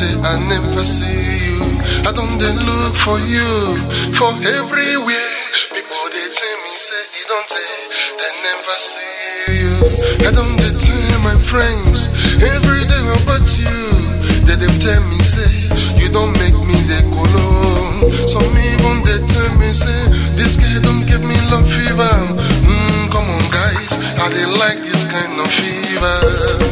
say I never see you. I don't then look for you for everywhere. People they tell me say you don't say they never see you. I don't they tell my friends every day about you. They them tell me say you don't make me the colo. Some even they tell me say this guy don't give me love fever. Mm, come on guys, I they like this kind of. Fever.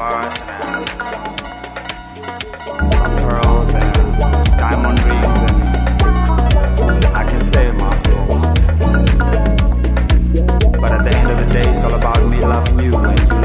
bars and some pearls and diamond rings and I can say my thoughts. But at the end of the day, it's all about me loving you and you.